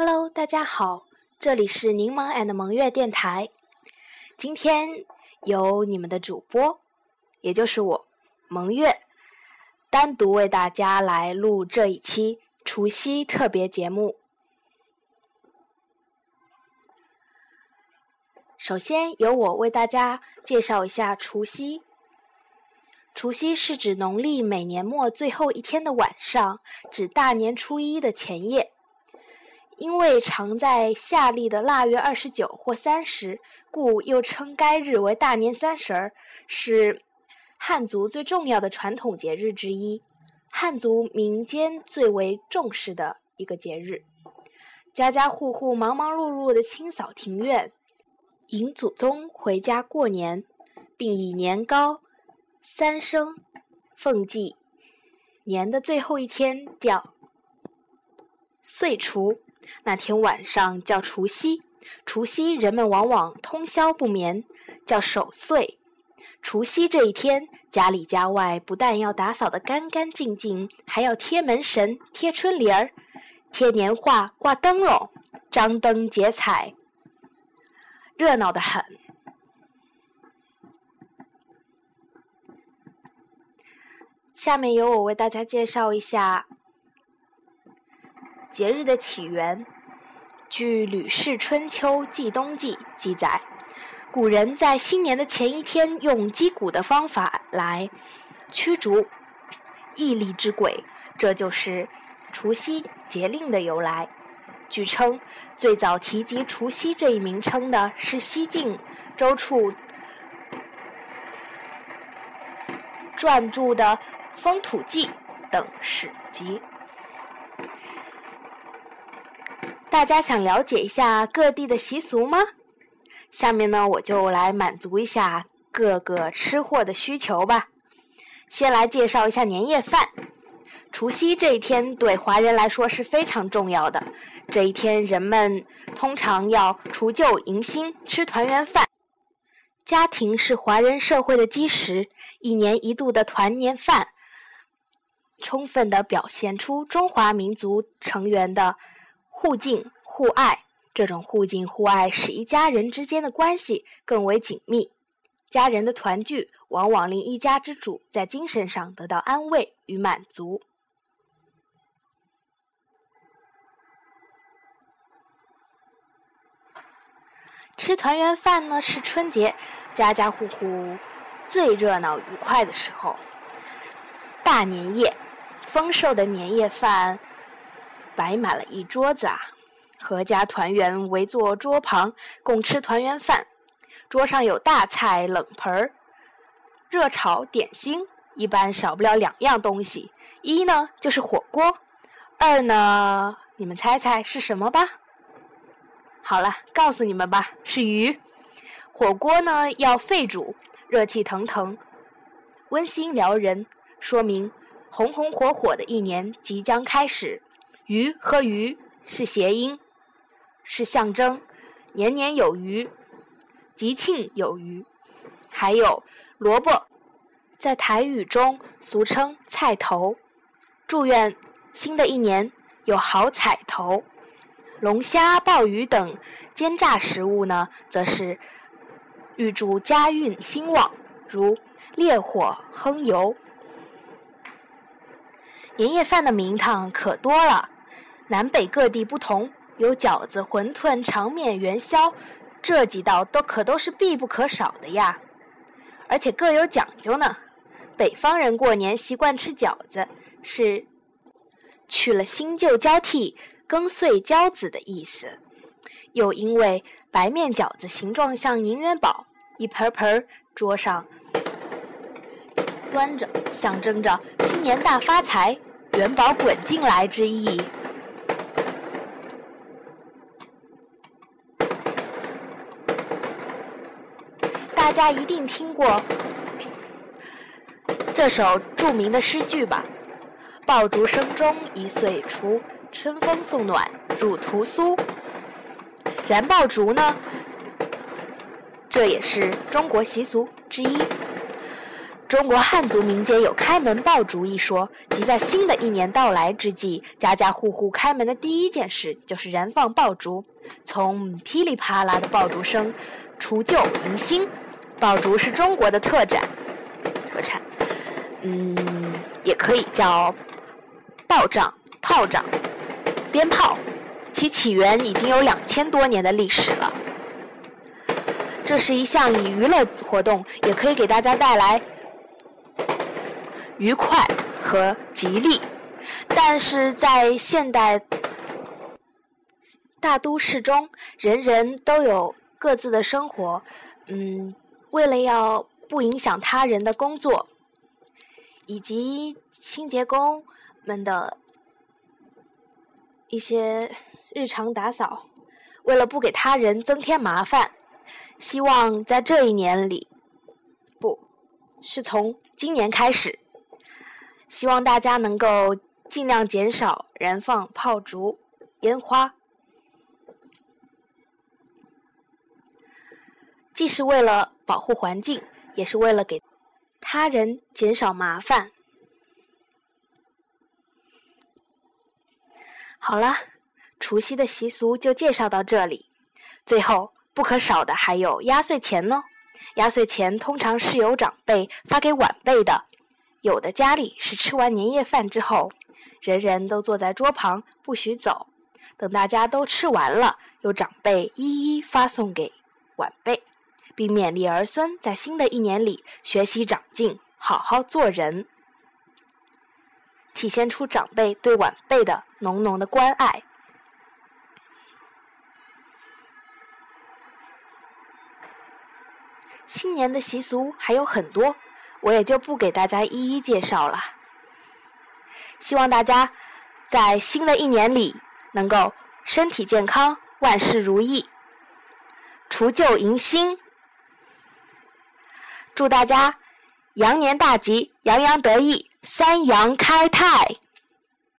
Hello，大家好，这里是柠檬 and 萌月电台。今天由你们的主播，也就是我萌月，单独为大家来录这一期除夕特别节目。首先由我为大家介绍一下除夕。除夕是指农历每年末最后一天的晚上，指大年初一的前夜。因为常在夏历的腊月二十九或三十，故又称该日为大年三十儿，是汉族最重要的传统节日之一，汉族民间最为重视的一个节日。家家户户忙忙碌碌的清扫庭院，迎祖宗回家过年，并以年糕、三牲奉祭。年的最后一天叫岁除。那天晚上叫除夕，除夕人们往往通宵不眠，叫守岁。除夕这一天，家里家外不但要打扫得干干净净，还要贴门神、贴春联儿、贴年画、挂灯笼、张灯结彩，热闹得很。下面由我为大家介绍一下。节日的起源，据《吕氏春秋·祭冬记》记载，古人在新年的前一天用击鼓的方法来驱逐异力之鬼，这就是除夕节令的由来。据称，最早提及除夕这一名称的是西晋周处撰著的《风土记》等史籍。大家想了解一下各地的习俗吗？下面呢，我就来满足一下各个吃货的需求吧。先来介绍一下年夜饭。除夕这一天对华人来说是非常重要的。这一天，人们通常要除旧迎新，吃团圆饭。家庭是华人社会的基石，一年一度的团年饭，充分的表现出中华民族成员的。互敬互爱，这种互敬互爱使一家人之间的关系更为紧密。家人的团聚，往往令一家之主在精神上得到安慰与满足。吃团圆饭呢，是春节家家户户最热闹愉快的时候。大年夜，丰盛的年夜饭。摆满了一桌子啊，阖家团圆围坐桌旁共吃团圆饭。桌上有大菜、冷盆儿、热炒、点心，一般少不了两样东西：一呢就是火锅，二呢你们猜猜是什么吧？好了，告诉你们吧，是鱼。火锅呢要沸煮，热气腾腾，温馨撩人，说明红红火火的一年即将开始。鱼和鱼是谐音，是象征，年年有余，吉庆有余。还有萝卜，在台语中俗称菜头，祝愿新的一年有好彩头。龙虾、鲍鱼等煎炸食物呢，则是预祝家运兴旺，如烈火烹油。年夜饭的名堂可多了。南北各地不同，有饺子、馄饨、长面、元宵，这几道都可都是必不可少的呀。而且各有讲究呢。北方人过年习惯吃饺子，是取了新旧交替、更岁交子的意思。又因为白面饺子形状像银元宝，一盆盆桌上端着，象征着新年大发财、元宝滚进来之意。大家一定听过这首著名的诗句吧？“爆竹声中一岁除，春风送暖入屠苏。”燃爆竹呢，这也是中国习俗之一。中国汉族民间有“开门爆竹”一说，即在新的一年到来之际，家家户户开门的第一件事就是燃放爆竹。从噼里啪啦的爆竹声，除旧迎新。爆竹是中国的特产，特产，嗯，也可以叫爆仗、炮仗、鞭炮。其起源已经有两千多年的历史了。这是一项以娱乐活动，也可以给大家带来。愉快和吉利，但是在现代大都市中，人人都有各自的生活。嗯，为了要不影响他人的工作，以及清洁工们的一些日常打扫，为了不给他人增添麻烦，希望在这一年里，不是从今年开始。希望大家能够尽量减少燃放炮竹、烟花，既是为了保护环境，也是为了给他人减少麻烦。好了，除夕的习俗就介绍到这里。最后不可少的还有压岁钱呢。压岁钱通常是由长辈发给晚辈的。有的家里是吃完年夜饭之后，人人都坐在桌旁不许走，等大家都吃完了，由长辈一一发送给晚辈，并勉励儿孙在新的一年里学习长进，好好做人，体现出长辈对晚辈的浓浓的关爱。新年的习俗还有很多。我也就不给大家一一介绍了。希望大家在新的一年里能够身体健康，万事如意，除旧迎新。祝大家羊年大吉，洋洋得意，三羊开泰。